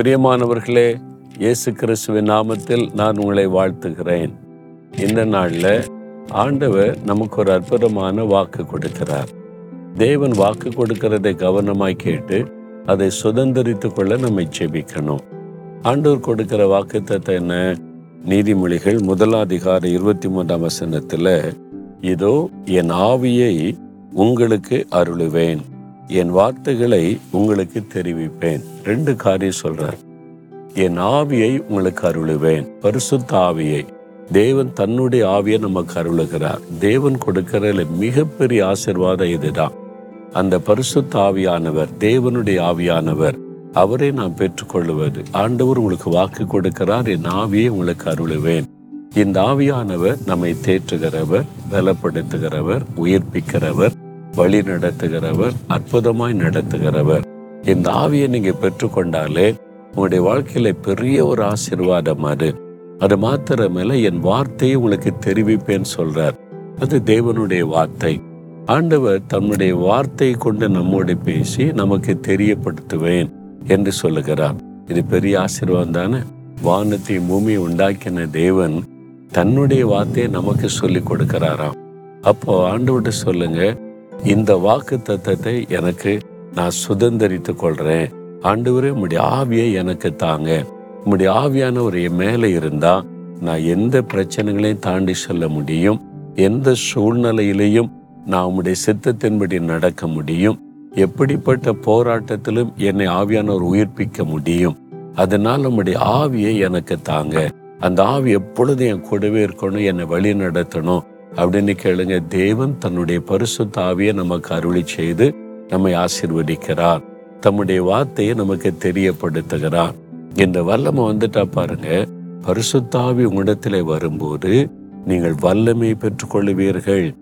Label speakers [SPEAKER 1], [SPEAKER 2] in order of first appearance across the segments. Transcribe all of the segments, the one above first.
[SPEAKER 1] பிரியமானவர்களே இயேசு கிறிஸ்துவின் நாமத்தில் நான் உங்களை வாழ்த்துகிறேன். இந்த நாளில் ஆண்டவர் நமக்கு ஒரு அற்புதமான வாக்கு கொடுக்கிறார். தேவன் வாக்கு கொடுக்கிறதை கவனமாய் கேட்டு அதை சுதந்திரித்து கொள்ள நம்மை செபிக்கணும் ஆண்டவர் கொடுக்கிற வாக்குத்தத்தை என்ன? நீதிமொழிகள் முதலாதிகார இருபத்தி மூன்றாம் வசனத்தில் இதோ என் ஆவியை உங்களுக்கு அருளுவேன். என் வார்த்தைகளை உங்களுக்கு தெரிவிப்பேன். ரெண்டு காரியம் சொல்றார் என் ஆவியை உங்களுக்கு அருளுவேன். பரிசுத்த ஆவியை. தேவன் தன்னுடைய ஆவியை நமக்கு அருளுகிறார். தேவன் கொடுக்கிற மிகப்பெரிய ஆசிர்வாதம் இதுதான். அந்த பரிசுத்த ஆவியானவர் தேவனுடைய ஆவியானவர் அவரை நாம் பெற்றுக்கொள்வது ஆண்டவர் உங்களுக்கு வாக்கு கொடுக்கிறார். என் ஆவியை உங்களுக்கு அருளுவேன். இந்த ஆவியானவர் நம்மை தேற்றுகிறவர் பலப்படுத்துகிறவர் உயிர்ப்பிக்கிறவர். வழி நடத்துகிறவர் அற்புதமாய் நடத்துகிறவர். இந்த ஆவியை நீங்க பெற்றுக்கொண்டாலே உங்களுடைய வாழ்க்கையில பெரிய ஒரு ஆசீர்வாதம் அது. அது மாத்திரமேல என் வார்த்தையை உங்களுக்கு தெரிவிப்பேன் சொல்றார். அது தேவனுடைய வார்த்தை. ஆண்டவர் தன்னுடைய வார்த்தையை கொண்டு நம்மோடு பேசி நமக்கு தெரியப்படுத்துவேன் என்று சொல்லுகிறார். இது பெரிய ஆசீர்வாதம் தானே? வானத்தை பூமி உண்டாக்கின தேவன் தன்னுடைய வார்த்தையை நமக்கு சொல்லி கொடுக்கிறாராம். அப்போ ஆண்டவர்கிட்ட சொல்லுங்க இந்த வாக்கு தத்தத்தை எனக்கு நான் சுதந்திரித்து கொள்றேன். ஆண்டவரே உம்முடைய ஆவியை எனக்கு தாங்க. உம்முடைய ஆவியானவர் என் மேலே இருந்தா நான் எந்த பிரச்சனைகளையும் தாண்டி செல்ல முடியும். எந்த சூழ்நிலையிலையும் நான் உம்முடைய சித்தத்தின்படி நடக்க முடியும். எப்படிப்பட்ட போராட்டத்திலும் என்னை ஆவியானவர் உயிர்ப்பிக்க முடியும். அதனால உம்முடைய ஆவியை எனக்கு தாங்க. அந்த ஆவி எப்பொழுதும் என் கூடவே இருக்கணும் என்னை வழி நடத்தணும் அப்படின்னு கேளுங்க. தேவன் தன்னுடைய பரிசு தாவியை நமக்கு அருளி செய்து நம்மை ஆசிர்வதிக்கிறார். தம்முடைய வார்த்தையை நமக்கு தெரியப்படுத்துகிறார். இந்த வல்லமை வந்துட்டா பாருங்க. பரிசுத்தாவி உங்களிடத்தில் வரும்போது நீங்கள் வல்லமை பெற்றுக்கொள்ளுவீர்கள்.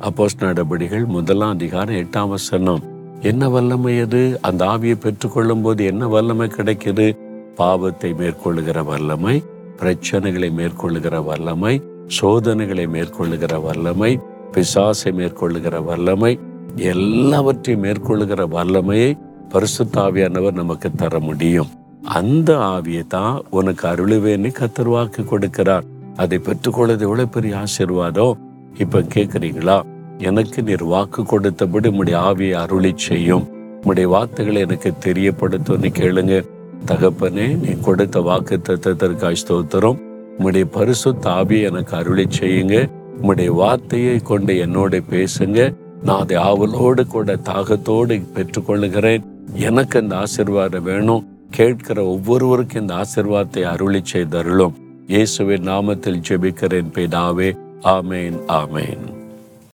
[SPEAKER 1] அப்போஸ் நடபடிகள் முதலாம் அதிகாரம் எட்டாம் வசனம். என்ன வல்லமை அது? அந்த ஆவியை பெற்றுக்கொள்ளும் போது என்ன வல்லமை கிடைக்குது? பாவத்தை மேற்கொள்ளுகிற வல்லமை பிரச்சனைகளை மேற்கொள்ளுகிற வல்லமை சோதனைகளை மேற்கொள்ளுகிற வல்லமை பிசாசை மேற்கொள்ளுகிற வல்லமை எல்லாவற்றையும் மேற்கொள்ளுகிற வல்லமையை பரிசுத்தாவியானவர் நமக்கு தர முடியும். அந்த ஆவியை தான் உனக்கு அருளுவேன்னு கத்தர் வாக்கு கொடுக்கிறார். அதை பெற்றுக்கொள்வது எவ்வளவு பெரிய ஆசீர்வாதம்? இப்ப கேக்குறீங்களா? எனக்கு நீர் வாக்கு கொடுத்தபடி உடைய ஆவியை அருளி செய்யும். உடைய வார்த்தைகளை எனக்கு தெரியப்படுத்தும்னு கேளுங்க. தகப்பனே நீ கொடுத்த வாக்கு தத்துவத்திற்காக ஸ்தோத்திரம். உம்முடைய பரிசுத்த ஆவியை எனக்கு அருளி செய்யுங்க உம்முடைய வார்த்தையை கொண்டு என்னோட பேசுங்க. நான் அதை ஆவலோடு கூட தாகத்தோடு பெற்றுக்கொள்ளுகிறேன். எனக்கு இந்த ஆசிர்வாதம் வேணும். கேட்கிற ஒவ்வொருவருக்கும் இந்த ஆசிர்வாதத்தை அருளி செய்தருளும் இயேசுவின் நாமத்தில் ஜெபிக்கிறேன் பிதாவே. ஆமேன் ஆமேன்.